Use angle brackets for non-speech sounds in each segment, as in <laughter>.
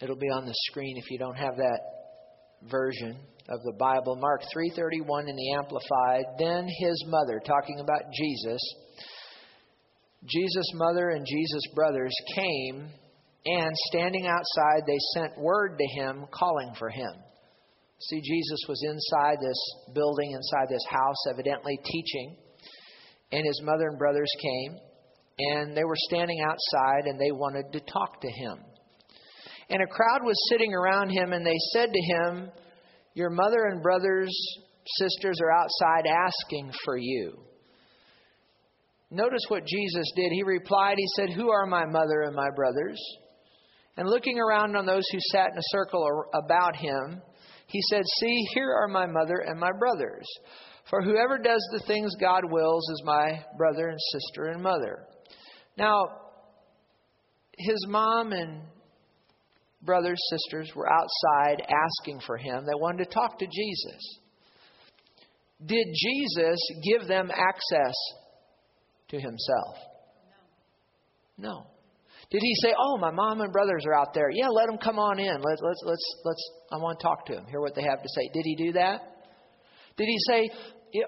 It'll be on the screen if you don't have that version of the Bible. Mark 3:31 in the amplified. Then his mother talking about Jesus. Jesus' mother and Jesus' brothers came and standing outside they sent word to him calling for him. See Jesus was inside this building inside this house evidently teaching and his mother and brothers came and they were standing outside and they wanted to talk to him. And a crowd was sitting around him, and they said to him, Your mother and brothers, sisters are outside asking for you. Notice what Jesus did. He replied, He said, Who are my mother and my brothers? And looking around on those who sat in a circle about him, he said, See, here are my mother and my brothers. For whoever does the things God wills is my brother and sister and mother. Now, his mom and brothers, sisters were outside asking for him. They wanted to talk to Jesus. Did Jesus give them access to himself? No. Did he say, "Oh, my mom and brothers are out there. Yeah, let them come on in. Let's let's let's let's I want to talk to them. Hear what they have to say." Did he do that? Did he say,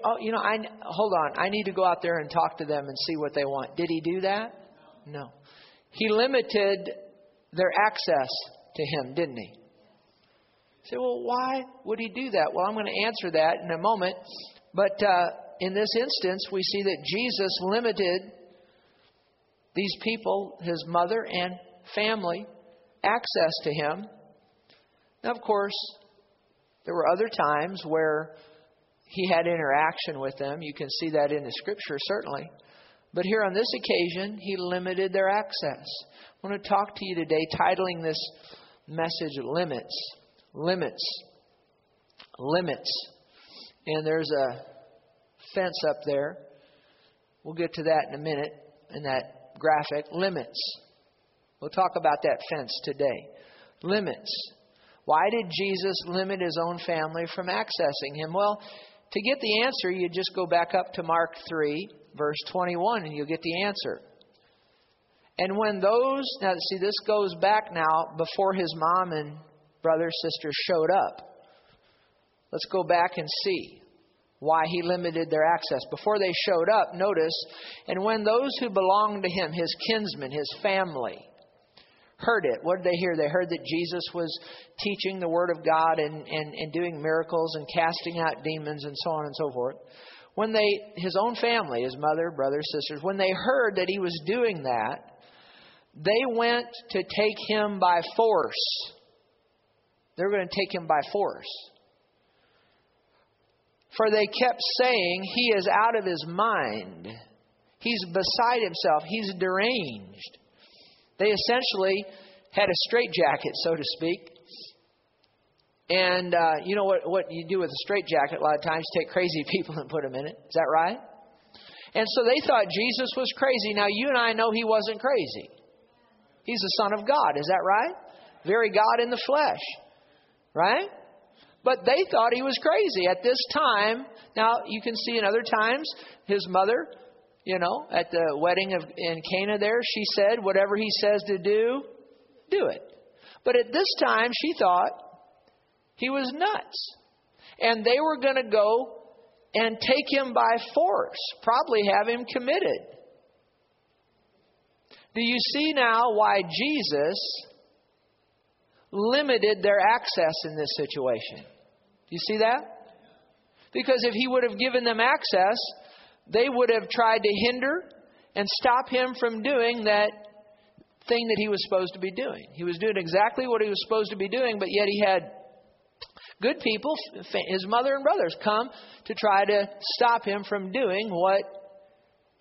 "Oh, you know, I hold on. I need to go out there and talk to them and see what they want." Did he do that? No. He limited their access to him, didn't he? You say, well, why would he do that? Well, I'm going to answer that in a moment. But uh, in this instance, we see that Jesus limited these people, his mother and family, access to him. Now, of course, there were other times where he had interaction with them. You can see that in the scripture, certainly. But here on this occasion, he limited their access. I want to talk to you today, titling this message Limits. Limits. Limits. And there's a fence up there. We'll get to that in a minute in that graphic. Limits. We'll talk about that fence today. Limits. Why did Jesus limit his own family from accessing him? Well, to get the answer, you just go back up to Mark 3, verse 21, and you'll get the answer. And when those, now see, this goes back now before his mom and brother, sister showed up. Let's go back and see why he limited their access. Before they showed up, notice, and when those who belonged to him, his kinsmen, his family, heard it, what did they hear? They heard that Jesus was teaching the Word of God and, and, and doing miracles and casting out demons and so on and so forth. When they, his own family, his mother, brothers, sisters, when they heard that he was doing that, they went to take him by force. They're going to take him by force. For they kept saying, He is out of his mind. He's beside himself. He's deranged. They essentially had a straitjacket, so to speak. And uh, you know what, what you do with a straitjacket a lot of times? You Take crazy <laughs> people and put them in it. Is that right? And so they thought Jesus was crazy. Now, you and I know he wasn't crazy. He's the Son of God. Is that right? Very God in the flesh. Right? But they thought he was crazy at this time. Now, you can see in other times, his mother, you know, at the wedding of in Cana there, she said, whatever he says to do, do it. But at this time, she thought he was nuts. And they were going to go and take him by force, probably have him committed. Do you see now why Jesus limited their access in this situation? Do you see that? Because if he would have given them access, they would have tried to hinder and stop him from doing that thing that he was supposed to be doing. He was doing exactly what he was supposed to be doing, but yet he had good people, his mother and brothers, come to try to stop him from doing what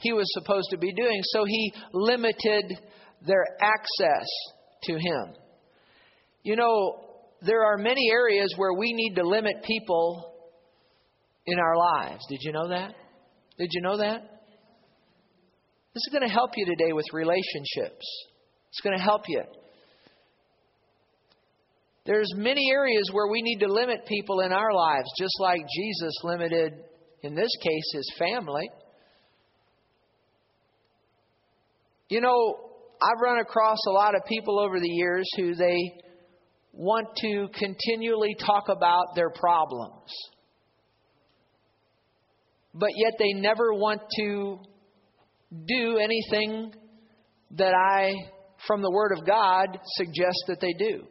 he was supposed to be doing. So he limited their access to him. You know, there are many areas where we need to limit people in our lives. Did you know that? Did you know that? This is going to help you today with relationships. It's going to help you. There's many areas where we need to limit people in our lives, just like Jesus limited, in this case, his family. You know, I've run across a lot of people over the years who they want to continually talk about their problems. But yet they never want to do anything that I, from the Word of God, suggest that they do.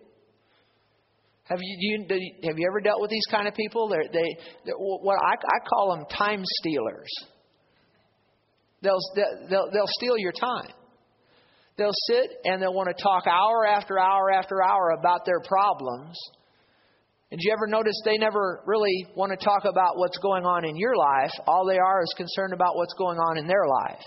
Have you, you have you ever dealt with these kind of people? They're, they, they're, what I, I call them time stealers. They'll, they'll, they'll steal your time. They'll sit and they'll want to talk hour after hour after hour about their problems. And do you ever notice they never really want to talk about what's going on in your life? All they are is concerned about what's going on in their life.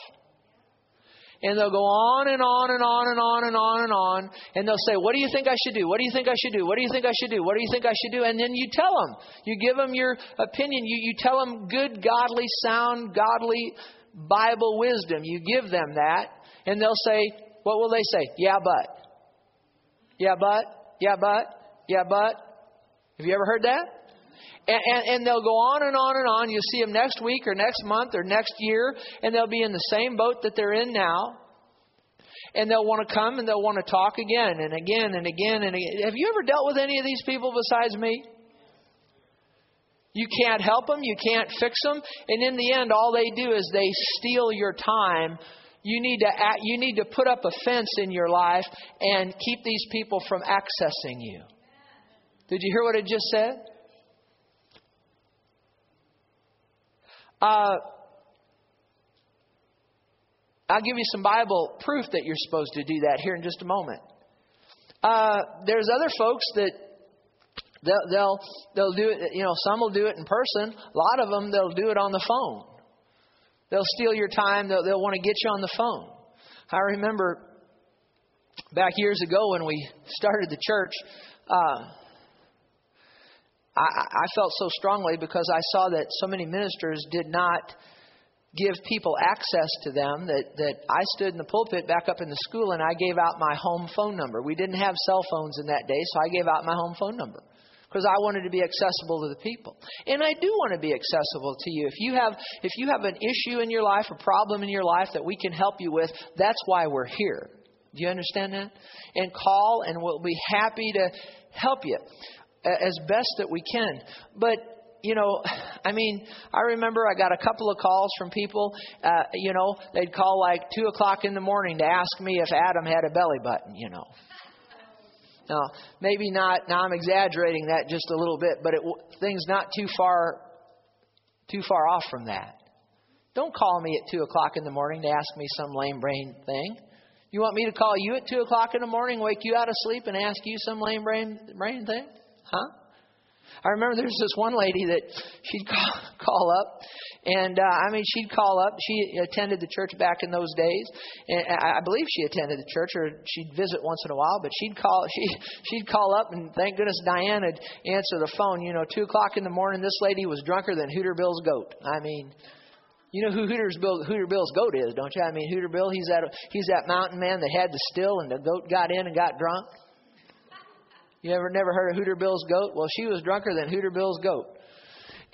And they'll go on and on and on and on and on and on. And they'll say, What do you think I should do? What do you think I should do? What do you think I should do? What do you think I should do? And then you tell them. You give them your opinion. You, you tell them good, godly, sound, godly Bible wisdom. You give them that. And they'll say, What will they say? Yeah, but. Yeah, but. Yeah, but. Yeah, but. Have you ever heard that? And, and, and, they'll go on and on and on. You'll see them next week or next month or next year, and they'll be in the same boat that they're in now. And they'll want to come and they'll want to talk again and again and again and again. Have you ever dealt with any of these people besides me? You can't help them, you can't fix them, and in the end, all they do is they steal your time. You need to act, you need to put up a fence in your life and keep these people from accessing you. Did you hear what it just said? Uh, I'll give you some Bible proof that you're supposed to do that here in just a moment. Uh, there's other folks that they'll, they'll they'll do it. You know, some will do it in person. A lot of them they'll do it on the phone. They'll steal your time. They'll, they'll want to get you on the phone. I remember back years ago when we started the church. Uh, I, I felt so strongly because I saw that so many ministers did not give people access to them that, that I stood in the pulpit back up in the school and I gave out my home phone number. We didn't have cell phones in that day, so I gave out my home phone number because I wanted to be accessible to the people. And I do want to be accessible to you. If you have if you have an issue in your life, a problem in your life that we can help you with, that's why we're here. Do you understand that? And call and we'll be happy to help you as best that we can. But you know, <sighs> I mean, I remember I got a couple of calls from people. Uh, you know, they'd call like two o'clock in the morning to ask me if Adam had a belly button. You know. Now, maybe not. Now I'm exaggerating that just a little bit, but it, things not too far, too far off from that. Don't call me at two o'clock in the morning to ask me some lame brain thing. You want me to call you at two o'clock in the morning, wake you out of sleep, and ask you some lame brain brain thing? Huh? I remember there's this one lady that she'd <laughs> call, call up, and uh, I mean she'd call up. She attended the church back in those days, and I believe she attended the church, or she'd visit once in a while. But she'd call, <laughs> she she'd call up, and thank goodness Diane would answer the phone. You know, two o'clock in the morning, this lady was drunker than Hooter Bill's goat. I mean. You know who Hooter's Bill, Hooter Bill's goat is, don't you? I mean, Hooter Bill, he's that he's that mountain man that had the still, and the goat got in and got drunk. You ever never heard of Hooter Bill's goat? Well, she was drunker than Hooter Bill's goat.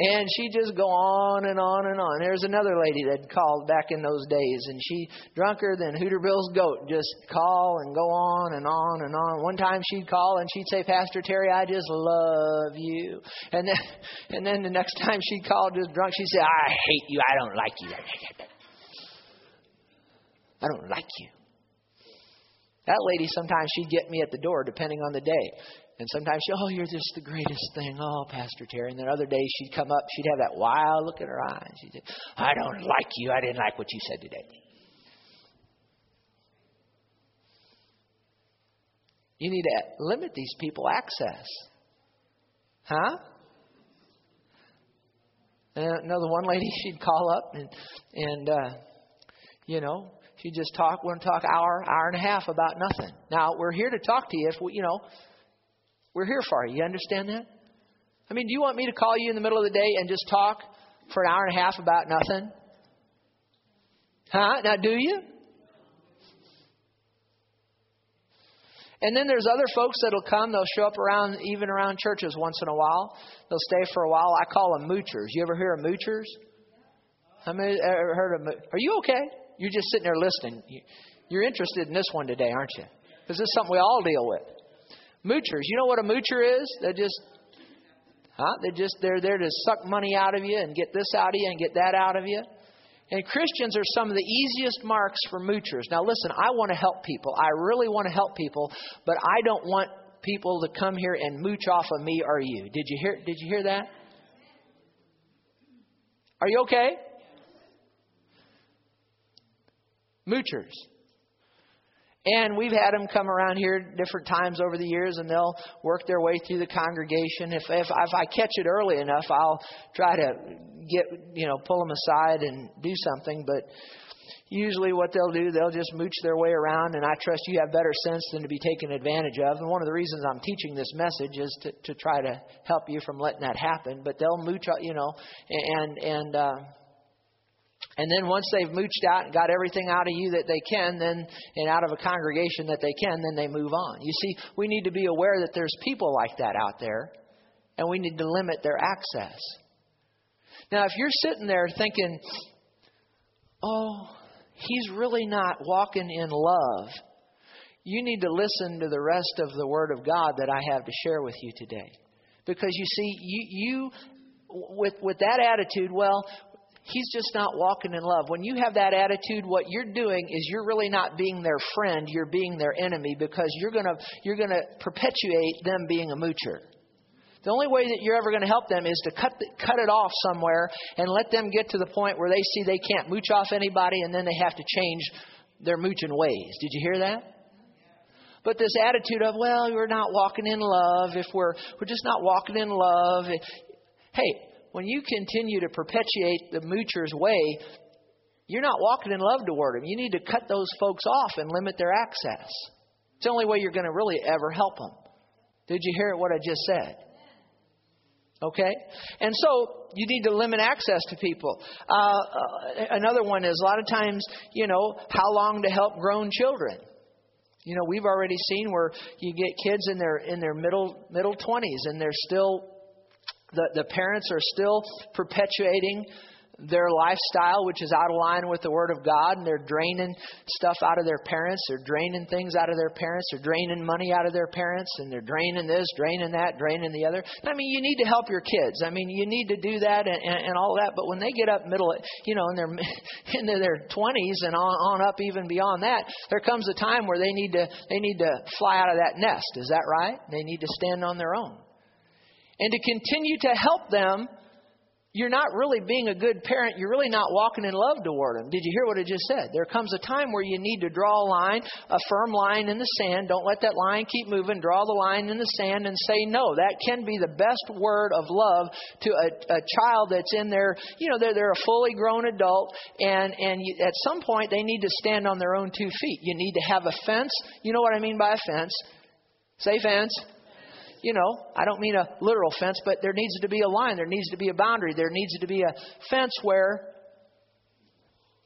And she just go on and on and on. There's another lady that called back in those days, and she drunker than Hooter Bill's goat. Just call and go on and on and on. One time she'd call and she'd say, "Pastor Terry, I just love you." And then, <laughs> and then the next time she'd call just drunk, she'd say, "I hate you. I don't like you. <laughs> I don't like you." That lady, sometimes she'd get me at the door, depending on the day. And sometimes she, oh, you're just the greatest thing. Oh, Pastor Terry. And then other days she'd come up, she'd have that wild look in her eyes. She'd say, I don't like you. I didn't like what you said today. You need to limit these people access. Huh? And another one lady, <laughs> she'd call up and, and uh, you know, she just talk, want to talk hour, hour and a half about nothing. Now we're here to talk to you. If we, you know, we're here for you. You understand that? I mean, do you want me to call you in the middle of the day and just talk for an hour and a half about nothing? Huh? Now, do you? And then there's other folks that'll come. They'll show up around, even around churches once in a while. They'll stay for a while. I call them moochers. You ever hear of moochers? How many ever heard of? Are you okay? You're just sitting there listening. You're interested in this one today, aren't you? Because this is something we all deal with. Moochers. You know what a moocher is? They're just Huh? They just they're there to suck money out of you and get this out of you and get that out of you. And Christians are some of the easiest marks for moochers. Now listen, I want to help people. I really want to help people, but I don't want people to come here and mooch off of me or you. Did you hear did you hear that? Are you okay? Moochers. And we've had them come around here different times over the years, and they'll work their way through the congregation. If, if if I catch it early enough, I'll try to get you know pull them aside and do something. But usually, what they'll do, they'll just mooch their way around, and I trust you have better sense than to be taken advantage of. And one of the reasons I'm teaching this message is to to try to help you from letting that happen. But they'll mooch, you know, and and. Uh, and then once they've mooched out and got everything out of you that they can, then and out of a congregation that they can, then they move on. You see, we need to be aware that there's people like that out there, and we need to limit their access. Now, if you're sitting there thinking, "Oh, he's really not walking in love," you need to listen to the rest of the Word of God that I have to share with you today, because you see, you you with with that attitude, well, he's just not walking in love. When you have that attitude, what you're doing is you're really not being their friend, you're being their enemy because you're going to you're going to perpetuate them being a moocher. The only way that you're ever going to help them is to cut the, cut it off somewhere and let them get to the point where they see they can't mooch off anybody and then they have to change their mooching ways. Did you hear that? But this attitude of, well, we're not walking in love if we're we're just not walking in love. Hey, when you continue to perpetuate the moocher's way, you're not walking in love toward them. You need to cut those folks off and limit their access. It's the only way you're going to really ever help them. Did you hear what I just said? Okay? And so you need to limit access to people. Uh, uh, another one is a lot of times, you know, how long to help grown children. You know, we've already seen where you get kids in their in their middle middle 20s and they're still the, the parents are still perpetuating their lifestyle, which is out of line with the Word of God, and they're draining stuff out of their parents. They're draining things out of their parents. They're draining money out of their parents, and they're draining this, draining that, draining the other. I mean, you need to help your kids. I mean, you need to do that and, and, and all that. But when they get up middle, you know, in their <laughs> into their twenties and on, on up even beyond that, there comes a time where they need to they need to fly out of that nest. Is that right? They need to stand on their own and to continue to help them, you're not really being a good parent. You're really not walking in love toward them. Did you hear what I just said? There comes a time where you need to draw a line, a firm line in the sand. Don't let that line keep moving. Draw the line in the sand and say no. That can be the best word of love to a, a child that's in there. You know, they're, they're a fully grown adult, and, and you, at some point they need to stand on their own two feet. You need to have a fence. You know what I mean by a fence? Say fence you know, I don't mean a literal fence, but there needs to be a line, there needs to be a boundary, there needs to be a fence where,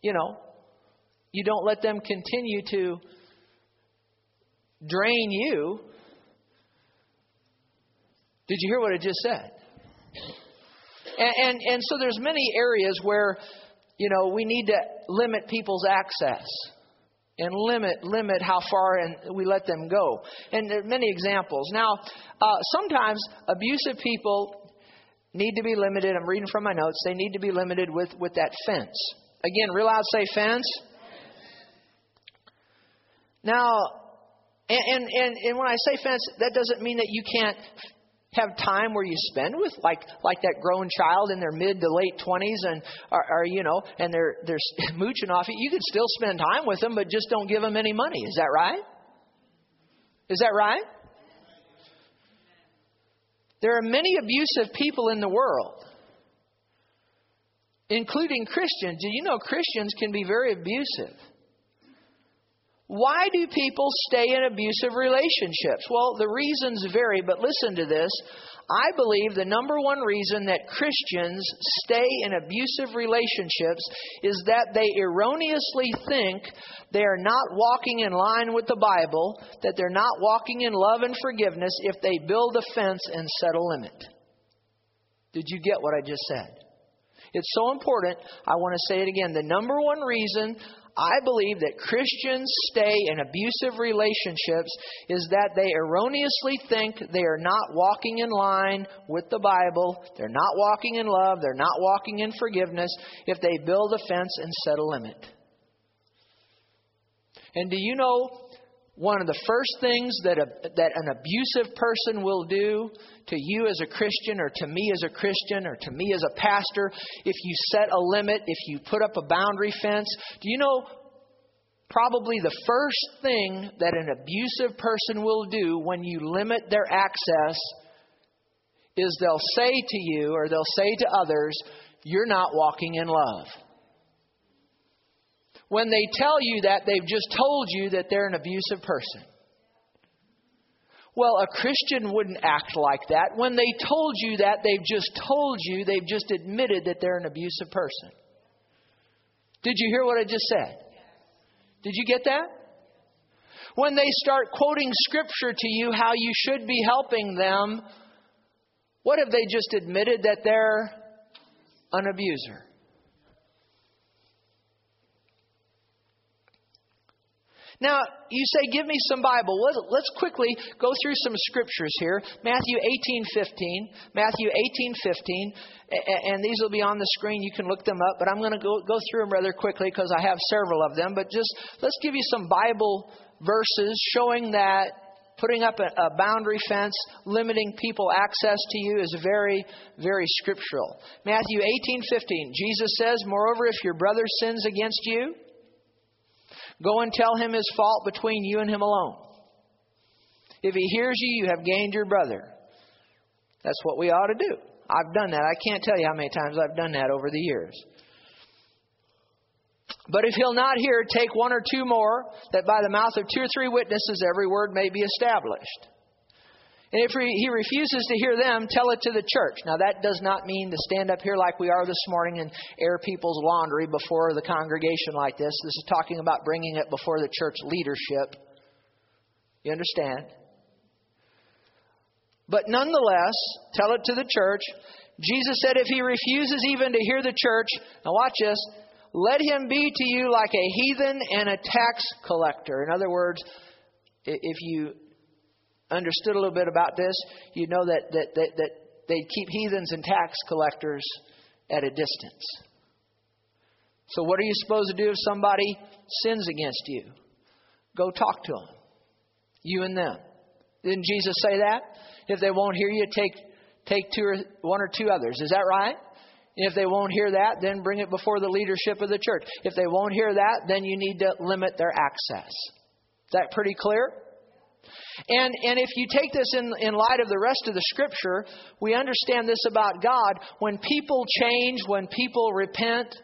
you know, you don't let them continue to drain you. Did you hear what I just said? And, and, and so there's many areas where, you know, we need to limit people's access and limit limit how far and we let them go. And there are many examples. Now, uh, sometimes abusive people need to be limited. I'm reading from my notes. They need to be limited with with that fence. Again, real loud, say fence. Now, and, and, and, and when I say fence, that doesn't mean that you can't have time where you spend with like like that grown child in their mid to late 20s and are, are you know and they're they're <laughs> mooching off you you could still spend time with them but just don't give them any money. Is that right? Is that right? There are many abusive people in the world including Christians. Do you know Christians can be very abusive why do people stay in abusive relationships? Well, the reasons vary, but listen to this. I believe the number one reason that Christians stay in abusive relationships is that they erroneously think they are not walking in line with the Bible, that they're not walking in love and forgiveness if they build a fence and set a limit. Did you get what I just said? It's so important. I want to say it again. The number one reason I believe that Christians stay in abusive relationships is that they erroneously think they are not walking in line with the Bible, they're not walking in love, they're not walking in forgiveness if they build a fence and set a limit. And do you know one of the first things that, a, that an abusive person will do to you as a Christian or to me as a Christian or to me as a pastor, if you set a limit, if you put up a boundary fence, do you know probably the first thing that an abusive person will do when you limit their access is they'll say to you or they'll say to others, You're not walking in love. When they tell you that, they've just told you that they're an abusive person. Well, a Christian wouldn't act like that. When they told you that, they've just told you, they've just admitted that they're an abusive person. Did you hear what I just said? Did you get that? When they start quoting scripture to you how you should be helping them, what have they just admitted that they're an abuser? Now, you say, give me some Bible. Let's quickly go through some scriptures here. Matthew 18, 15. Matthew 18, 15. And these will be on the screen. You can look them up. But I'm going to go, go through them rather quickly because I have several of them. But just let's give you some Bible verses showing that putting up a, a boundary fence, limiting people access to you is very, very scriptural. Matthew 18, 15. Jesus says, Moreover, if your brother sins against you, Go and tell him his fault between you and him alone. If he hears you, you have gained your brother. That's what we ought to do. I've done that. I can't tell you how many times I've done that over the years. But if he'll not hear, take one or two more, that by the mouth of two or three witnesses every word may be established. And if he refuses to hear them, tell it to the church. Now, that does not mean to stand up here like we are this morning and air people's laundry before the congregation like this. This is talking about bringing it before the church leadership. You understand? But nonetheless, tell it to the church. Jesus said, if he refuses even to hear the church, now watch this, let him be to you like a heathen and a tax collector. In other words, if you understood a little bit about this, you know that, that, that, that they keep heathens and tax collectors at a distance. So, what are you supposed to do if somebody sins against you? Go talk to them. You and them. Didn't Jesus say that? If they won't hear you, take, take two or, one or two others. Is that right? If they won't hear that, then bring it before the leadership of the church. If they won't hear that, then you need to limit their access. Is that pretty clear? And, and if you take this in, in light of the rest of the scripture, we understand this about God. When people change, when people repent,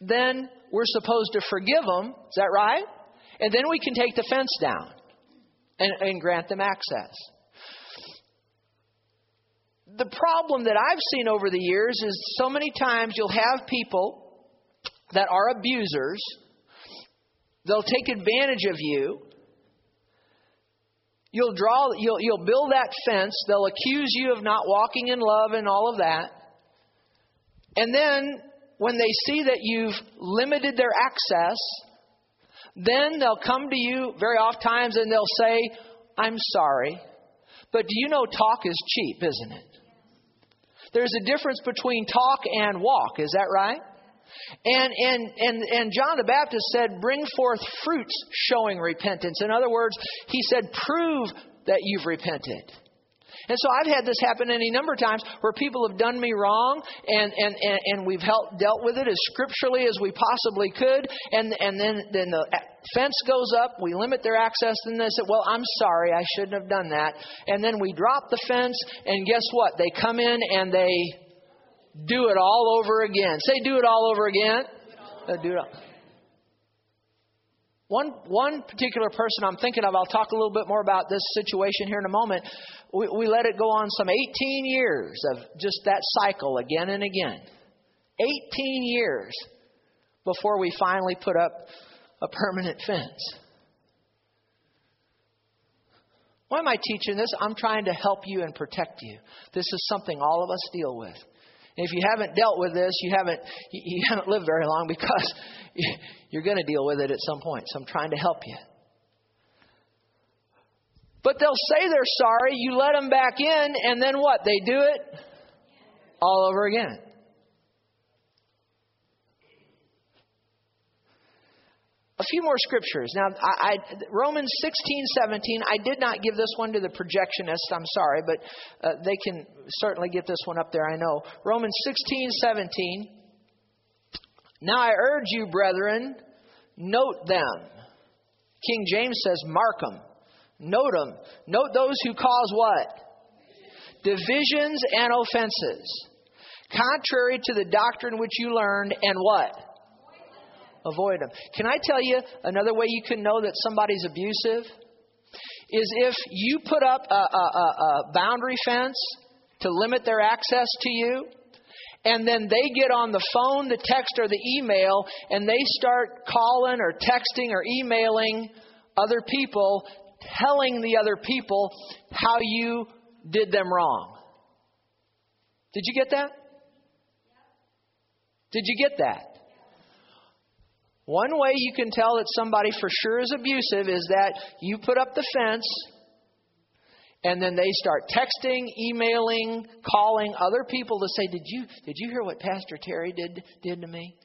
then we're supposed to forgive them. Is that right? And then we can take the fence down and, and grant them access. The problem that I've seen over the years is so many times you'll have people that are abusers. They'll take advantage of you You'll draw, you'll, you'll build that fence. They'll accuse you of not walking in love and all of that. And then when they see that you've limited their access, then they'll come to you very oft times and they'll say, I'm sorry. But do you know talk is cheap, isn't it? There's a difference between talk and walk, is that right? And, and, and, and John the Baptist said, Bring forth fruits showing repentance. In other words, he said, Prove that you've repented. And so I've had this happen any number of times where people have done me wrong and, and, and, and we've helped, dealt with it as scripturally as we possibly could. And, and then, then the fence goes up, we limit their access, and they say, Well, I'm sorry, I shouldn't have done that. And then we drop the fence, and guess what? They come in and they do it all over again. Say, do it all over again. Do it all. One, one particular person I'm thinking of, I'll talk a little bit more about this situation here in a moment. We, we let it go on some 18 years of just that cycle again and again. 18 years before we finally put up a permanent fence. Why am I teaching this? I'm trying to help you and protect you. This is something all of us deal with. And if you haven't dealt with this, you haven't you haven't lived very long because <laughs> you're going to deal with it at some point. So I'm trying to help you. But they'll say they're sorry, you let them back in, and then what? They do it all over again. A few more scriptures. Now, I, I, Romans 16, 17, I did not give this one to the projectionist. I'm sorry, but uh, they can certainly get this one up there, I know. Romans 16, 17. Now I urge you, brethren, note them. King James says, mark them. Note them. Note those who cause what? Divisions and offenses. Contrary to the doctrine which you learned, and what? Avoid them. Can I tell you another way you can know that somebody's abusive? Is if you put up a, a, a, a boundary fence to limit their access to you, and then they get on the phone, the text, or the email, and they start calling or texting or emailing other people, telling the other people how you did them wrong. Did you get that? Did you get that? One way you can tell that somebody for sure is abusive is that you put up the fence and then they start texting, emailing, calling other people to say, "Did you did you hear what Pastor Terry did did to me?"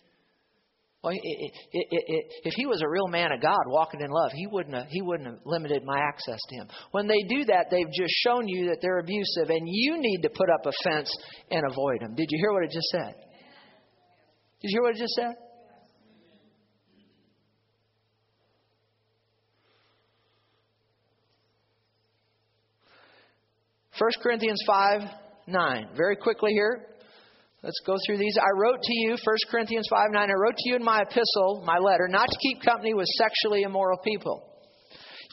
Well, it, it, it, if he was a real man of God walking in love, he wouldn't have, he wouldn't have limited my access to him. When they do that, they've just shown you that they're abusive, and you need to put up a fence and avoid them. Did you hear what it just said? Did you hear what it just said? 1 Corinthians 5 9. Very quickly here. Let's go through these. I wrote to you, 1 Corinthians 5 9, I wrote to you in my epistle, my letter, not to keep company with sexually immoral people.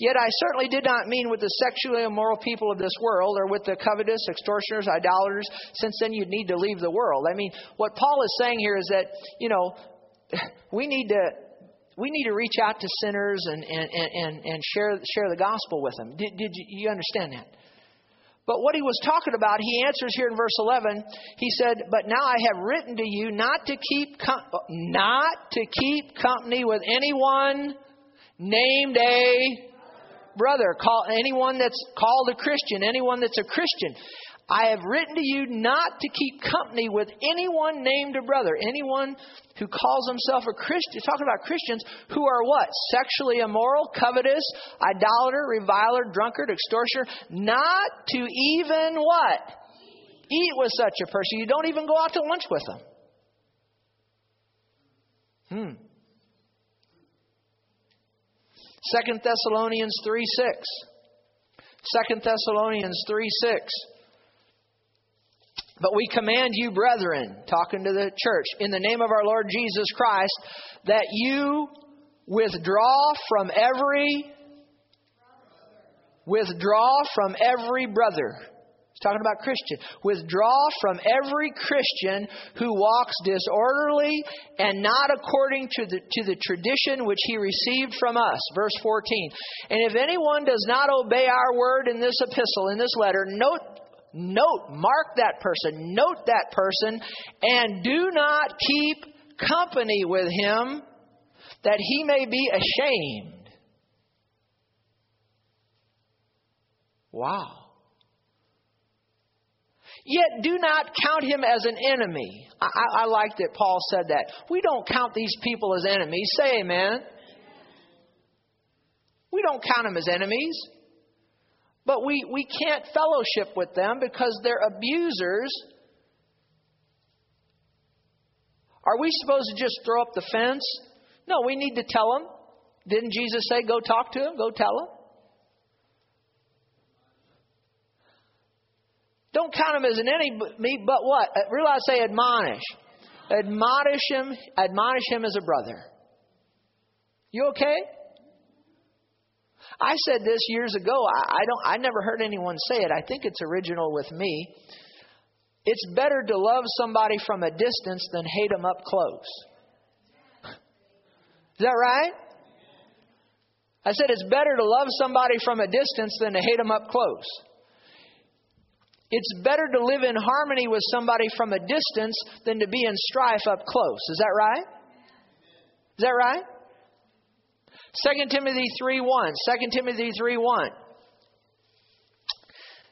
Yet I certainly did not mean with the sexually immoral people of this world or with the covetous, extortioners, idolaters, since then you'd need to leave the world. I mean, what Paul is saying here is that, you know, <laughs> we need to we need to reach out to sinners and, and, and, and share, share the gospel with them. Did, did you, you understand that? But what he was talking about, he answers here in verse 11. He said, "But now I have written to you not to keep com- not to keep company with anyone named a brother, call anyone that's called a Christian, anyone that's a Christian. I have written to you not to keep company with anyone named a brother, anyone who calls himself a Christian. Talking about Christians who are what? Sexually immoral, covetous, idolater, reviler, drunkard, extortioner. Not to even what? Eat with such a person. You don't even go out to lunch with them. Hmm. Second Thessalonians 3 6. Second Thessalonians 3 6. But we command you, brethren, talking to the church, in the name of our Lord Jesus Christ, that you withdraw from every withdraw from every brother. He's talking about Christian. Withdraw from every Christian who walks disorderly and not according to the, to the tradition which he received from us. Verse 14. And if anyone does not obey our word in this epistle, in this letter, note Note, mark that person, note that person, and do not keep company with him that he may be ashamed. Wow. Yet do not count him as an enemy. I, I, like that Paul said that. We don't count these people as enemies. Say amen. We don't count them as enemies. But we, we can't fellowship with them because they're abusers. Are we supposed to just throw up the fence? No, we need to tell them. Didn't Jesus say, go talk to them? Go tell them? Don't count him as an enemy, but what? Uh, realize, say, admonish. Admonish him, admonish him as a brother. You okay? I said this years ago. I, I don't. I never heard anyone say it. I think it's original with me. It's better to love somebody from a distance than hate them up close. Is that right? I said it's better to love somebody from a distance than to hate them up close. It's better to live in harmony with somebody from a distance than to be in strife up close. Is that right? Is that right? 2 Timothy 3 1. 2 Timothy 3 1.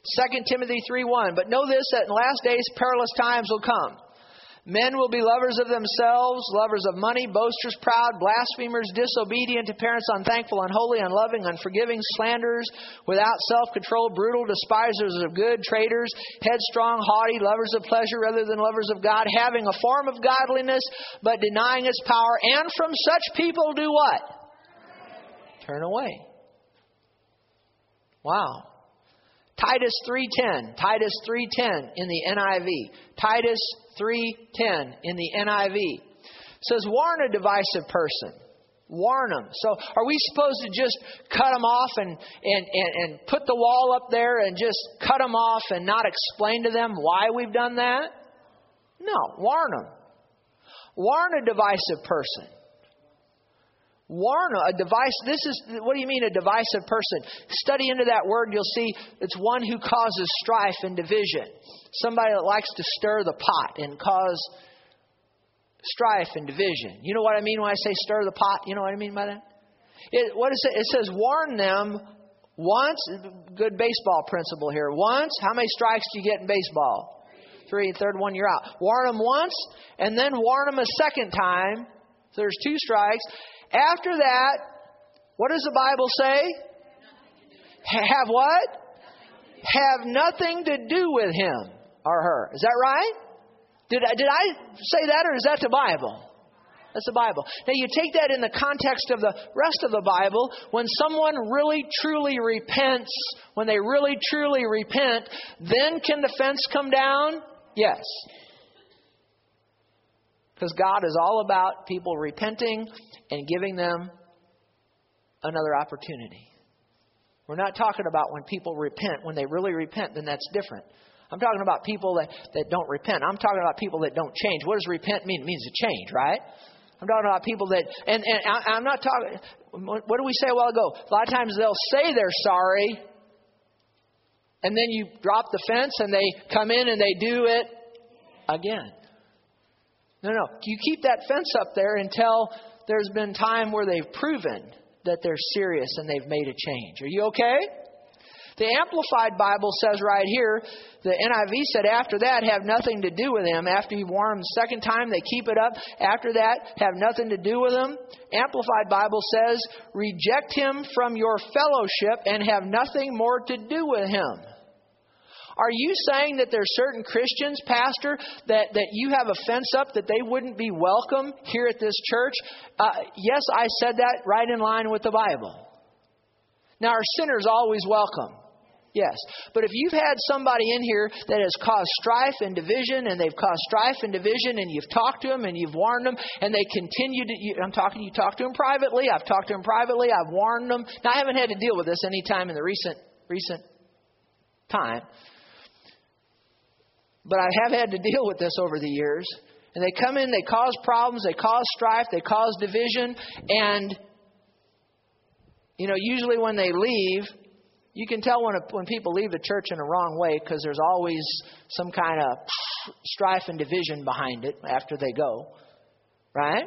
2 Timothy 3 1. But know this that in last days perilous times will come. Men will be lovers of themselves, lovers of money, boasters, proud, blasphemers, disobedient to parents, unthankful, unholy, unloving, unforgiving, slanderers, without self control, brutal, despisers of good, traitors, headstrong, haughty, lovers of pleasure rather than lovers of God, having a form of godliness but denying its power. And from such people do what? Turn away. Wow. Titus 3:10, Titus 3:10 in the NIV. Titus 3:10 in the NIV says warn a divisive person. Warn them. So are we supposed to just cut them off and, and, and, and put the wall up there and just cut them off and not explain to them why we've done that? No, warn them. Warn a divisive person. Warn a device. This is what do you mean a divisive person? Study into that word, you'll see it's one who causes strife and division. Somebody that likes to stir the pot and cause strife and division. You know what I mean when I say stir the pot? You know what I mean by that? It, what is it? It says warn them once. Good baseball principle here. Once, how many strikes do you get in baseball? Three. Third one, you're out. Warn them once, and then warn them a second time. So there's two strikes. After that, what does the Bible say? Have what? Have nothing to do with him or her. Is that right? Did I, did I say that or is that the Bible? That's the Bible. Now you take that in the context of the rest of the Bible. When someone really truly repents, when they really truly repent, then can the fence come down? Yes. Because God is all about people repenting and giving them another opportunity. We're not talking about when people repent. When they really repent, then that's different. I'm talking about people that, that don't repent. I'm talking about people that don't change. What does repent mean? It means to change, right? I'm talking about people that, and, and I, I'm not talking, what did we say a while ago? A lot of times they'll say they're sorry, and then you drop the fence and they come in and they do it again. No, no. You keep that fence up there until there's been time where they've proven that they're serious and they've made a change. Are you okay? The Amplified Bible says right here, the NIV said, after that, have nothing to do with him. After you warn them the second time, they keep it up. After that, have nothing to do with him. Amplified Bible says, reject him from your fellowship and have nothing more to do with him. Are you saying that there's certain Christians, Pastor, that, that you have a fence up that they wouldn't be welcome here at this church? Uh, yes, I said that right in line with the Bible. Now, are sinners always welcome? Yes. But if you've had somebody in here that has caused strife and division, and they've caused strife and division, and you've talked to them and you've warned them, and they continue to, you, I'm talking, you talk to them privately, I've talked to them privately, I've warned them. Now, I haven't had to deal with this any time in the recent, recent time. But I have had to deal with this over the years. And they come in, they cause problems, they cause strife, they cause division, and you know, usually when they leave, you can tell when, a, when people leave the church in a wrong way because there's always some kind of strife and division behind it after they go. Right?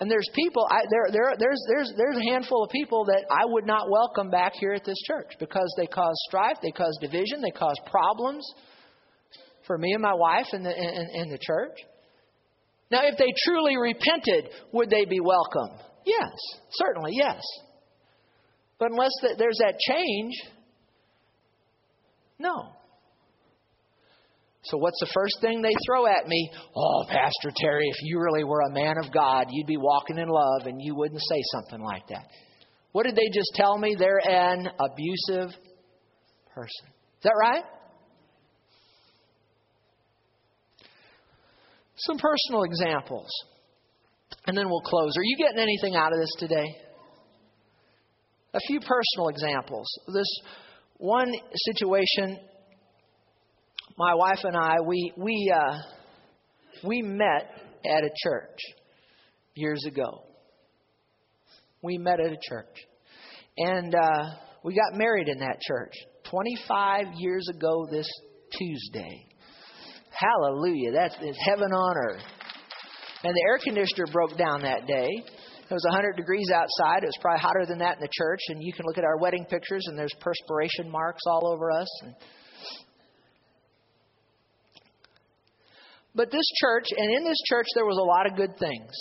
And there's people, I, there, there, there's, there's, there's a handful of people that I would not welcome back here at this church because they cause strife, they cause division, they cause problems for me and my wife in the, in, in the church. Now, if they truly repented, would they be welcome? Yes, certainly, yes. But unless there's that change, no. So, what's the first thing they throw at me? Oh, Pastor Terry, if you really were a man of God, you'd be walking in love and you wouldn't say something like that. What did they just tell me? They're an abusive person. Is that right? Some personal examples. And then we'll close. Are you getting anything out of this today? A few personal examples. This one situation my wife and I, we we uh, we met at a church years ago. We met at a church, and uh, We got married in that church 25 years ago this Tuesday. Hallelujah. That's it's heaven on earth. And the air conditioner broke down that day. It was 100 degrees outside. It was probably hotter than that in the church. And you can look at our wedding pictures, and there's perspiration marks all over us. And but this church, and in this church, there was a lot of good things.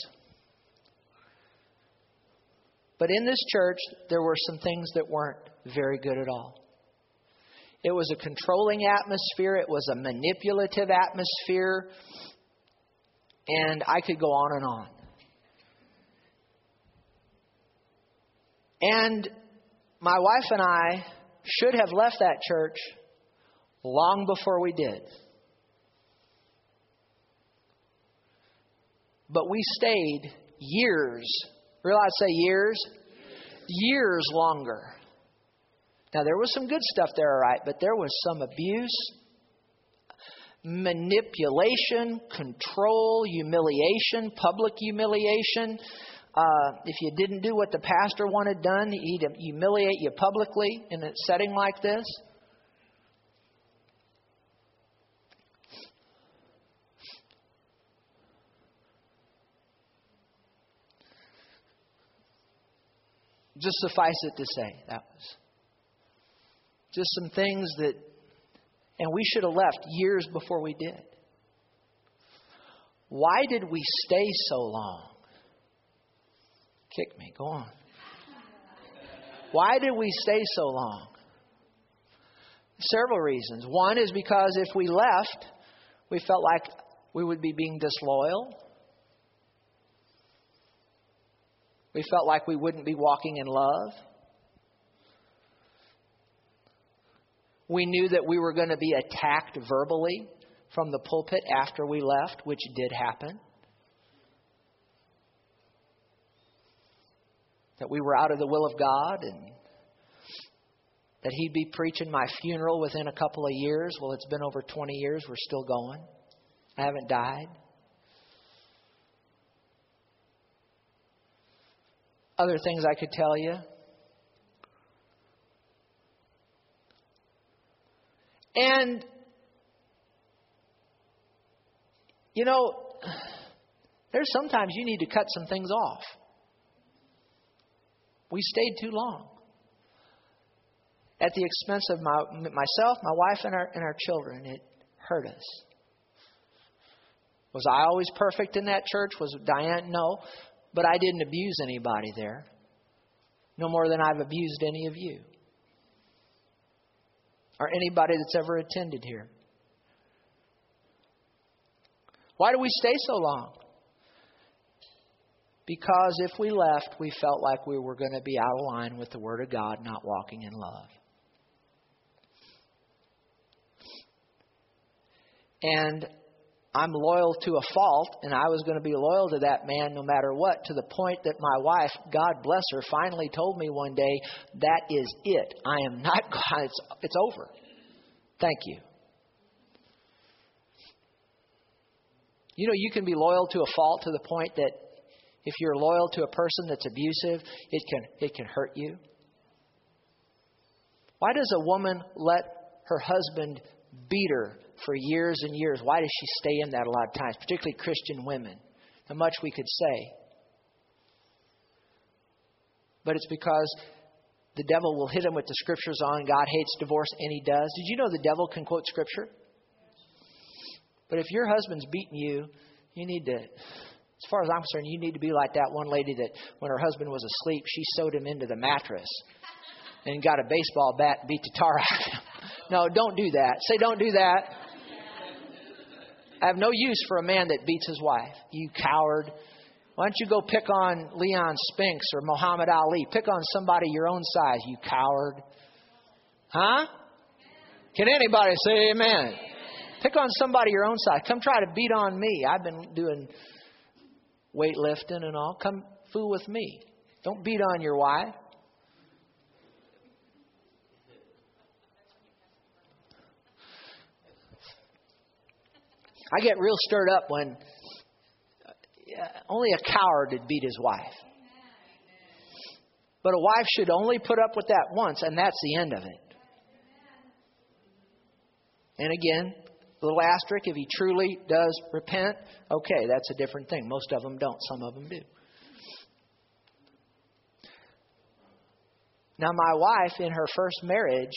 But in this church, there were some things that weren't very good at all. It was a controlling atmosphere, it was a manipulative atmosphere, and I could go on and on. And my wife and I should have left that church long before we did. But we stayed years. Realize say years? Years longer. Now, there was some good stuff there, all right, but there was some abuse, manipulation, control, humiliation, public humiliation. Uh, if you didn't do what the pastor wanted done, he'd humiliate you publicly in a setting like this. Just suffice it to say, that was just some things that, and we should have left years before we did. Why did we stay so long? Kick me, go on. Why did we stay so long? Several reasons. One is because if we left, we felt like we would be being disloyal. We felt like we wouldn't be walking in love. We knew that we were going to be attacked verbally from the pulpit after we left, which did happen. That we were out of the will of God and that He'd be preaching my funeral within a couple of years. Well, it's been over 20 years. We're still going. I haven't died. Other things I could tell you And, you know, there's sometimes you need to cut some things off. We stayed too long at the expense of my, myself, my wife, and our, and our children. It hurt us. Was I always perfect in that church? Was Diane? No. But I didn't abuse anybody there. No more than I've abused any of you or anybody that's ever attended here. Why do we stay so long? Because if we left, we felt like we were going to be out of line with the Word of God, not walking in love. And I'm loyal to a fault, and I was going to be loyal to that man no matter what, to the point that my wife, God bless her, finally told me one day, That is it. I am not, <laughs> it's, it's over. Thank you. You know, you can be loyal to a fault to the point that if you're loyal to a person that's abusive, it can, it can hurt you. Why does a woman let her husband beat her for years and years. Why does she stay in that a lot of times, particularly Christian women? How much we could say. But it's because the devil will hit him with the scriptures on God hates divorce, and he does. Did you know the devil can quote scripture? But if your husband's beating you, you need to, as far as I'm concerned, you need to be like that one lady that when her husband was asleep, she sewed him into the mattress and got a baseball bat and beat the tar out of him. No, don't do that. Say, don't do that. I have no use for a man that beats his wife. You coward. Why don't you go pick on Leon Spinks or Muhammad Ali? Pick on somebody your own size, you coward. Huh? Can anybody say amen? Pick on somebody your own size. Come try to beat on me. I've been doing weightlifting and all. Come fool with me. Don't beat on your wife. I get real stirred up when uh, only a coward would beat his wife. But a wife should only put up with that once, and that's the end of it. And again, little asterisk, if he truly does repent, okay, that's a different thing. Most of them don't, some of them do. Now, my wife, in her first marriage,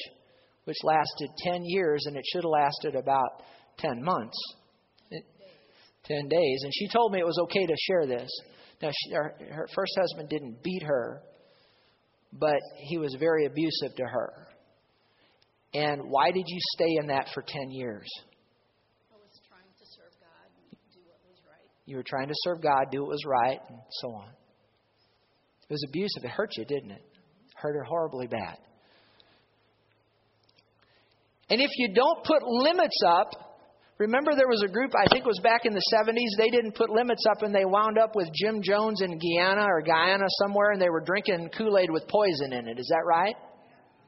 which lasted 10 years, and it should have lasted about 10 months, 10 days, and she told me it was okay to share this. Now, she, her, her first husband didn't beat her, but he was very abusive to her. And why did you stay in that for 10 years? I was trying to serve God and do what was right. You were trying to serve God, do what was right, and so on. It was abusive. It hurt you, didn't it hurt her horribly bad. And if you don't put limits up, Remember, there was a group, I think it was back in the 70s, they didn't put limits up and they wound up with Jim Jones in Guyana or Guyana somewhere and they were drinking Kool Aid with poison in it. Is that right?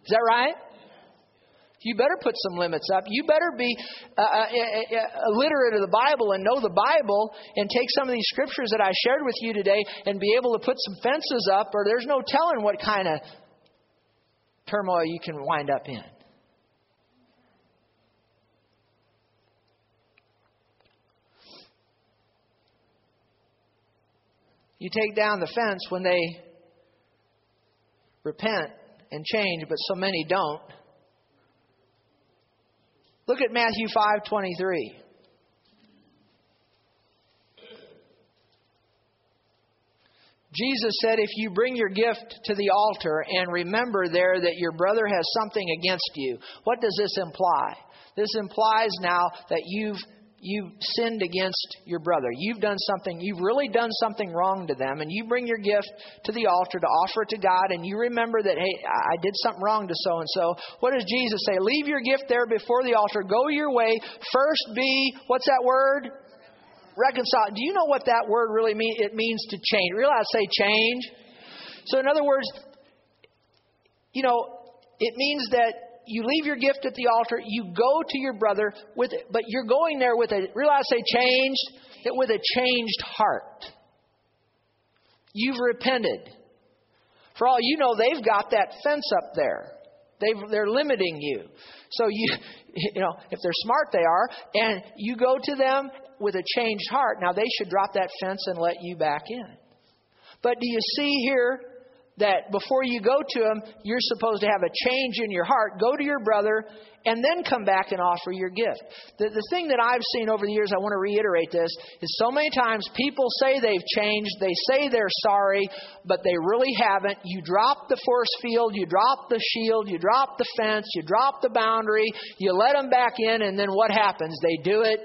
Is that right? You better put some limits up. You better be uh, uh, uh, uh, literate of the Bible and know the Bible and take some of these scriptures that I shared with you today and be able to put some fences up, or there's no telling what kind of turmoil you can wind up in. You take down the fence when they repent and change, but so many don't. Look at Matthew 5:23. Jesus said, If you bring your gift to the altar and remember there that your brother has something against you, what does this imply? This implies now that you've you've sinned against your brother. You've done something, you've really done something wrong to them, and you bring your gift to the altar to offer it to God, and you remember that, hey, I did something wrong to so and so. What does Jesus say? Leave your gift there before the altar. Go your way. First be, what's that word? Reconcile. Do you know what that word really means? It means to change. Realize, say change. So, in other words, you know, it means that you leave your gift at the altar, you go to your brother with it, but you're going there with a realize say changed, it with a changed heart. You've repented. For all you know, they've got that fence up there. They've, they're limiting you. So you, <laughs> you know, if they're smart, they are, and you go to them with a changed heart. Now they should drop that fence and let you back in. But do you see here that before you go to him, you're supposed to have a change in your heart. Go to your brother and then come back and offer your gift. The, the thing that I've seen over the years, I want to reiterate this, is so many times people say they've changed, they say they're sorry, but they really haven't. You drop the force field, you drop the shield, you drop the fence, you drop the boundary, you let them back in, and then what happens? They do it.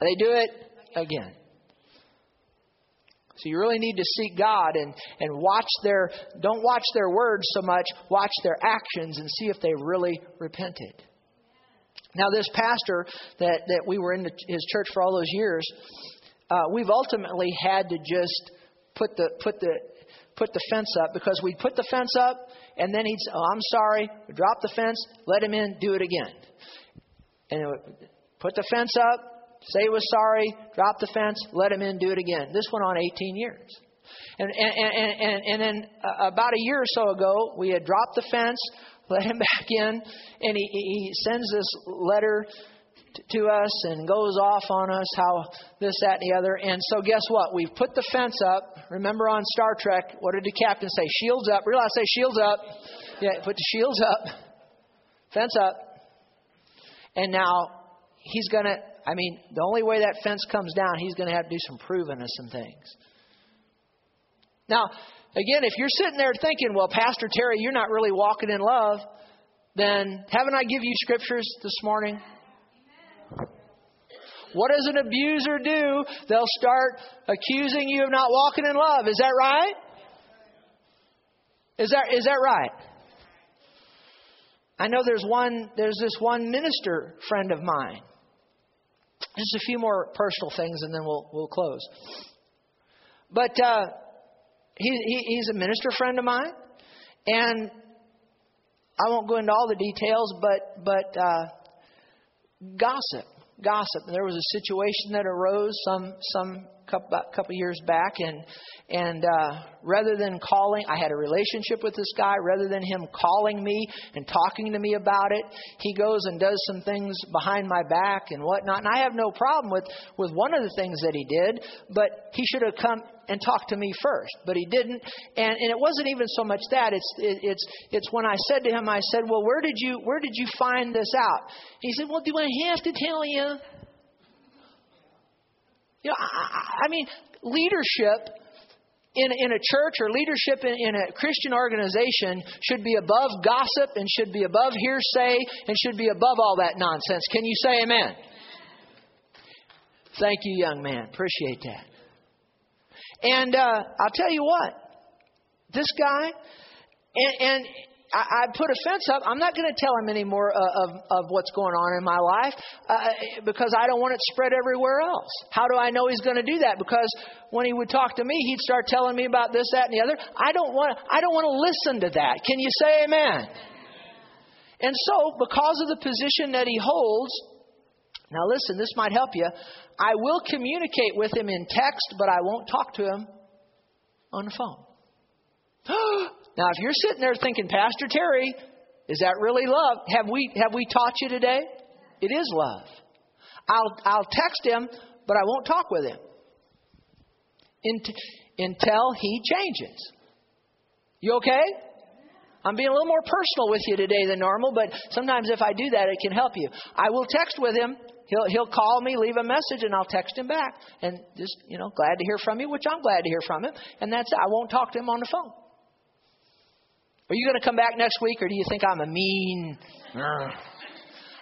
They do it again. So you really need to seek God and, and watch their, don't watch their words so much, watch their actions and see if they really repented. Now, this pastor that, that we were in his church for all those years, uh, we've ultimately had to just put the, put the, put the fence up because we'd put the fence up and then he'd say, Oh, I'm sorry, drop the fence, let him in, do it again. And it put the fence up, say he was sorry, drop the fence, let him in, do it again. This went on 18 years. And, and, and, and, and then uh, about a year or so ago, we had dropped the fence, <laughs> let him back in, and he, he sends this letter to us and goes off on us how this, that, and the other. And so, guess what? We've put the fence up. Remember on Star Trek, what did the captain say? Shields up. Realize, say shields up. Yeah, put the shields up, <laughs> fence up. And now he's going to I mean, the only way that fence comes down, he's going to have to do some proving of some things. Now, again, if you're sitting there thinking, well, Pastor Terry, you're not really walking in love, then haven't I give you scriptures this morning? What does an abuser do? They'll start accusing you of not walking in love. Is that right? Is that is that right? I know there's one there's this one minister friend of mine just a few more personal things, and then we'll we'll close. But uh, he, he, he's a minister friend of mine, and I won't go into all the details, but but uh, gossip, gossip. There was a situation that arose some some couple couple years back, and and uh, rather than calling, I had a relationship with this guy. Rather than him calling me and talking to me about it, he goes and does some things behind my back and whatnot. And I have no problem with with one of the things that he did, but he should have come and talked to me first, but he didn't. And and it wasn't even so much that. It's it, it's it's when I said to him, I said, "Well, where did you where did you find this out?" He said, "Well, do I have to tell you?" You know, I, I mean, leadership in, in a church or leadership in, in a Christian organization should be above gossip and should be above hearsay and should be above all that nonsense. Can you say amen? Thank you, young man. Appreciate that. And uh, I'll tell you what, this guy, and, and I, I put a fence up. I'm not going to tell him any more uh, of, of what's going on in my life uh, because I don't want it spread everywhere else. How do I know he's going to do that? Because when he would talk to me, he'd start telling me about this, that, and the other. I don't want. I don't want to listen to that. Can you say Amen? And so, because of the position that he holds, now listen, this might help you. I will communicate with him in text, but I won't talk to him on the phone. <gasps> <gasps> Now, if you're sitting there thinking, Pastor Terry, is that really love? Have we have we taught you today? It is love. I'll I'll text him, but I won't talk with him until he changes. You okay? I'm being a little more personal with you today than normal, but sometimes if I do that, it can help you. I will text with him. He'll he'll call me, leave a message, and I'll text him back. And just you know, glad to hear from you, which I'm glad to hear from him. And that's it. I won't talk to him on the phone. Are you going to come back next week, or do you think I'm a mean?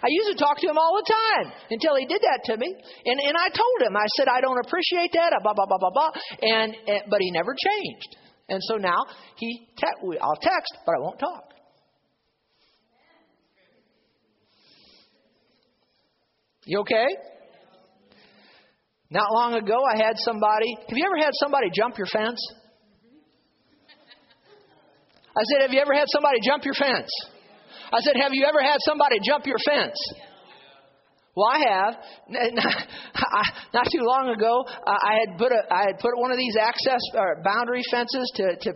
I used to talk to him all the time until he did that to me, and and I told him I said I don't appreciate that, uh, blah blah blah blah blah, and, and but he never changed, and so now he te- I'll text, but I won't talk. You okay? Not long ago, I had somebody. Have you ever had somebody jump your fence? I said, Have you ever had somebody jump your fence? I said, Have you ever had somebody jump your fence? Well, I have. <laughs> Not too long ago, uh, I had put a, I had put one of these access or boundary fences to to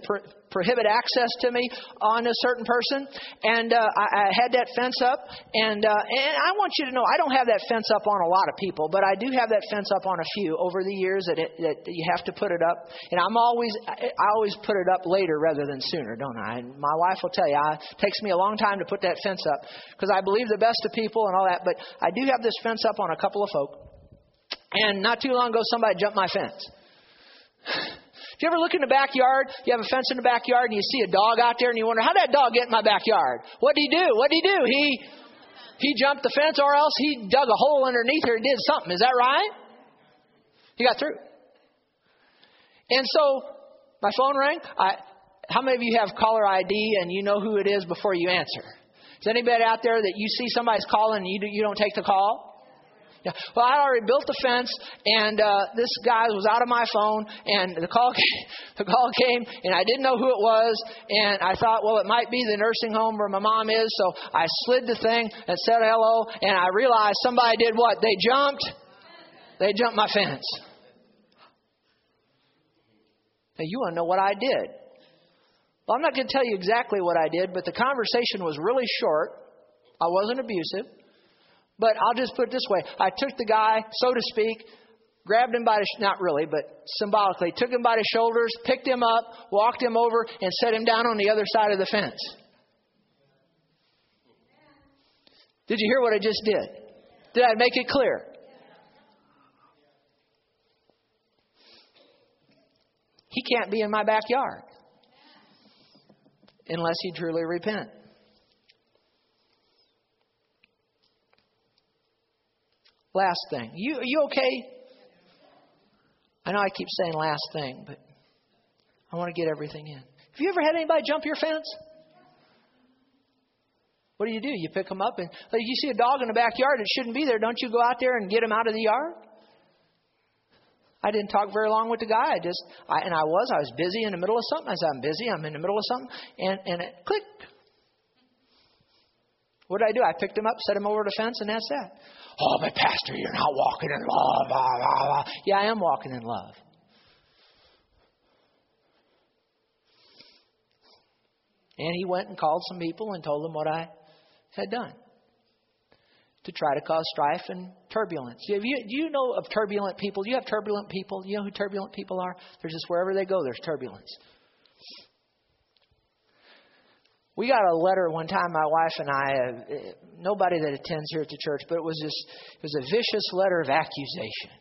prohibit access to me on a certain person. And uh, I, I had that fence up. And, uh, and I want you to know, I don't have that fence up on a lot of people, but I do have that fence up on a few over the years that, it, that you have to put it up. And I'm always, I always put it up later rather than sooner, don't I? And my wife will tell you, I, it takes me a long time to put that fence up because I believe the best of people and all that. But I do have this fence up on a couple of folk. And not too long ago, somebody jumped my fence. You ever look in the backyard? You have a fence in the backyard and you see a dog out there and you wonder, how did that dog get in my backyard? What did he do? What did he do? He he jumped the fence or else he dug a hole underneath here and did something. Is that right? He got through. And so my phone rang. I, how many of you have caller ID and you know who it is before you answer? Is anybody out there that you see somebody's calling and you, you don't take the call? Yeah. Well, I already built the fence, and uh, this guy was out of my phone, and the call <laughs> came, the call came, and I didn't know who it was, and I thought, well, it might be the nursing home where my mom is, so I slid the thing and said hello, and I realized somebody did what? They jumped, they jumped my fence. Now you want to know what I did? Well, I'm not going to tell you exactly what I did, but the conversation was really short. I wasn't abusive. But I'll just put it this way I took the guy, so to speak, grabbed him by the, not really, but symbolically, took him by the shoulders, picked him up, walked him over, and set him down on the other side of the fence. Did you hear what I just did? Did I make it clear? He can't be in my backyard unless he truly repent. Last thing. You, are you okay? I know I keep saying last thing, but I want to get everything in. Have you ever had anybody jump your fence? What do you do? You pick them up and like, you see a dog in the backyard that shouldn't be there. Don't you go out there and get him out of the yard? I didn't talk very long with the guy. I just, I, and I was, I was busy in the middle of something. I said, I'm busy. I'm in the middle of something, and and it clicked. What did I do? I picked him up, set him over the fence, and that's that. Oh, but Pastor, you're not walking in love. Blah, blah, blah. Yeah, I am walking in love. And he went and called some people and told them what I had done to try to cause strife and turbulence. Do you, do you know of turbulent people? Do you have turbulent people? You know who turbulent people are? They're just wherever they go, there's turbulence. We got a letter one time, my wife and I, uh, nobody that attends here at the church, but it was just, it was a vicious letter of accusation.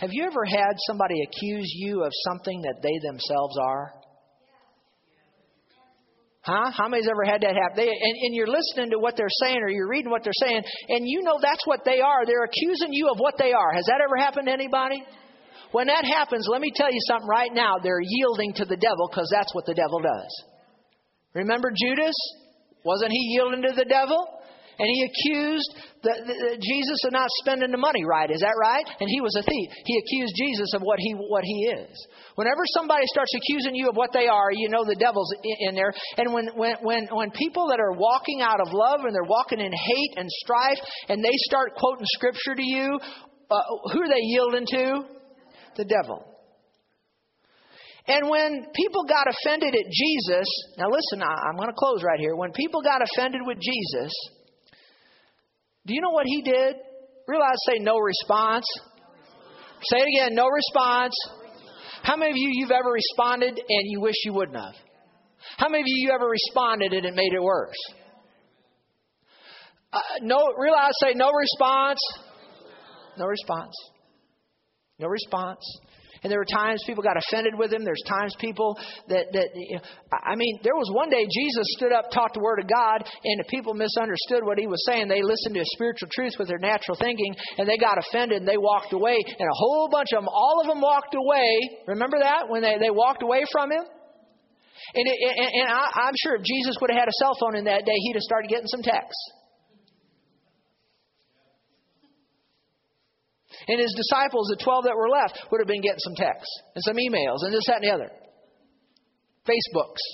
Have you ever had somebody accuse you of something that they themselves are? Huh? How many's ever had that happen? They, and, and you're listening to what they're saying or you're reading what they're saying, and you know that's what they are. They're accusing you of what they are. Has that ever happened to anybody? When that happens, let me tell you something right now. They're yielding to the devil because that's what the devil does. Remember Judas? Wasn't he yielding to the devil? And he accused the, the, the Jesus of not spending the money right. Is that right? And he was a thief. He accused Jesus of what he what he is. Whenever somebody starts accusing you of what they are, you know the devil's in there. And when when when when people that are walking out of love and they're walking in hate and strife, and they start quoting scripture to you, uh, who are they yielding to? The devil. And when people got offended at Jesus, now listen, I'm going to close right here. When people got offended with Jesus, do you know what he did? Realize, say no response. Say it again, no response. How many of you you've ever responded and you wish you wouldn't have? How many of you you ever responded and it made it worse? Uh, no, realize, say no response. No response. No response. And there were times people got offended with him. There's times people that, that I mean, there was one day Jesus stood up, taught the Word of God, and the people misunderstood what he was saying. They listened to spiritual truth with their natural thinking, and they got offended and they walked away. And a whole bunch of them, all of them walked away. Remember that? When they, they walked away from him? And, it, and, and I, I'm sure if Jesus would have had a cell phone in that day, he'd have started getting some texts. And his disciples, the 12 that were left, would have been getting some texts and some emails and this, that, and the other. Facebooks.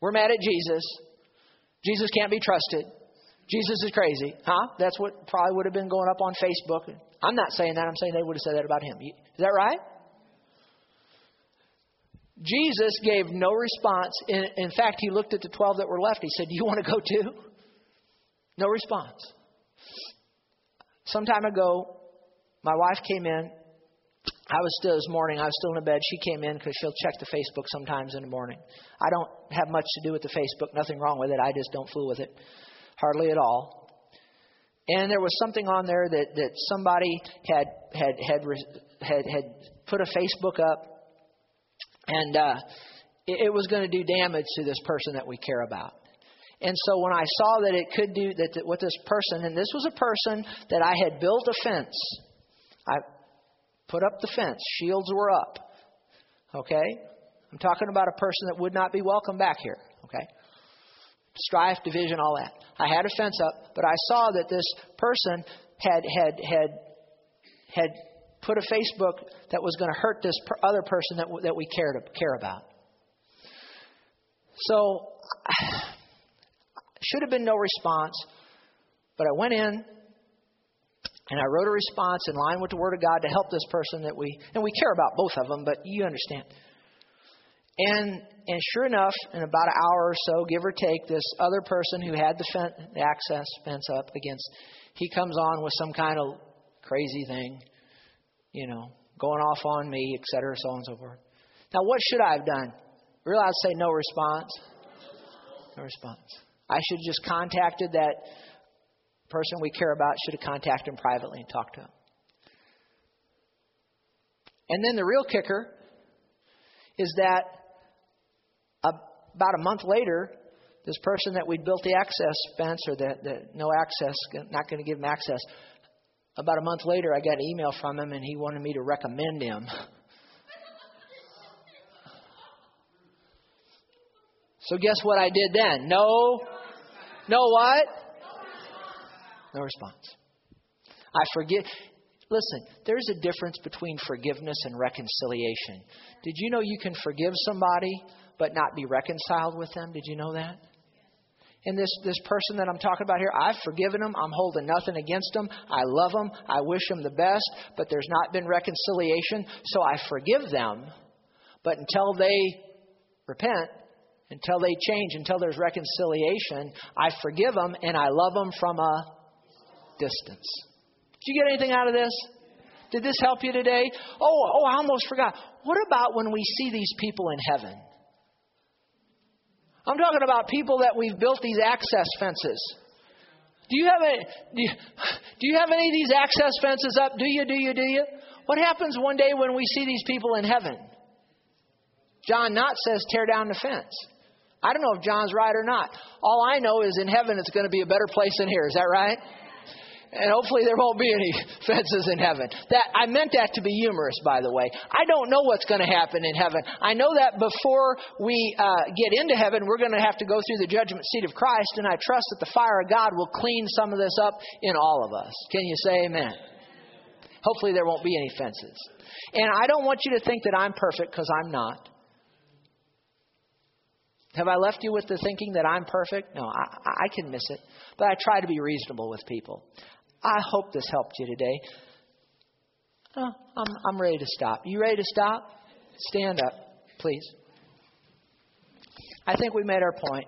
We're mad at Jesus. Jesus can't be trusted. Jesus is crazy. Huh? That's what probably would have been going up on Facebook. I'm not saying that. I'm saying they would have said that about him. Is that right? Jesus gave no response. In, in fact, he looked at the 12 that were left. He said, Do you want to go too? No response. Some time ago, my wife came in. I was still this morning, I was still in bed. She came in because she'll check the Facebook sometimes in the morning. I don't have much to do with the Facebook, nothing wrong with it. I just don't fool with it, hardly at all. And there was something on there that, that somebody had, had, had, had, had put a Facebook up, and uh, it, it was going to do damage to this person that we care about. And so when I saw that it could do that with this person, and this was a person that I had built a fence, I put up the fence, shields were up. Okay? I'm talking about a person that would not be welcome back here. Okay? Strife, division, all that. I had a fence up, but I saw that this person had had had had put a Facebook that was going to hurt this other person that that we cared care about. So should have been no response, but I went in and I wrote a response in line with the Word of God to help this person that we, and we care about both of them, but you understand. And, and sure enough, in about an hour or so, give or take, this other person who had the, fence, the access fence up against, he comes on with some kind of crazy thing, you know, going off on me, et cetera, so on and so forth. Now, what should I have done? Realize, say no response. No response. I should have just contacted that person we care about, should have contacted him privately and talked to him. And then the real kicker is that about a month later, this person that we'd built the access fence or the no access, not going to give him access, about a month later, I got an email from him and he wanted me to recommend him. So, guess what I did then? No no what? No response. I forgive. Listen, there's a difference between forgiveness and reconciliation. Did you know you can forgive somebody, but not be reconciled with them. Did you know that? And this, this person that I'm talking about here, I've forgiven them. I'm holding nothing against them. I love them. I wish them the best, but there's not been reconciliation. So I forgive them. But until they repent, until they change, until there's reconciliation, I forgive them and I love them from a distance. Did you get anything out of this? Did this help you today? Oh, oh, I almost forgot. What about when we see these people in heaven? I'm talking about people that we've built these access fences. Do you have any, do you, do you have any of these access fences up? Do you, do you, do you? What happens one day when we see these people in heaven? John Knott says, tear down the fence. I don't know if John's right or not. All I know is in heaven it's going to be a better place than here. Is that right? and hopefully there won't be any <laughs> fences in heaven. That I meant that to be humorous, by the way. I don't know what's going to happen in heaven. I know that before we uh, get into heaven, we're going to have to go through the judgment seat of Christ, and I trust that the fire of God will clean some of this up in all of us. Can you say Amen? Hopefully there won't be any fences. And I don't want you to think that I'm perfect because I'm not. Have I left you with the thinking that I'm perfect? No, I, I can miss it. But I try to be reasonable with people. I hope this helped you today. Oh, I'm, I'm ready to stop. You ready to stop? Stand up, please. I think we made our point.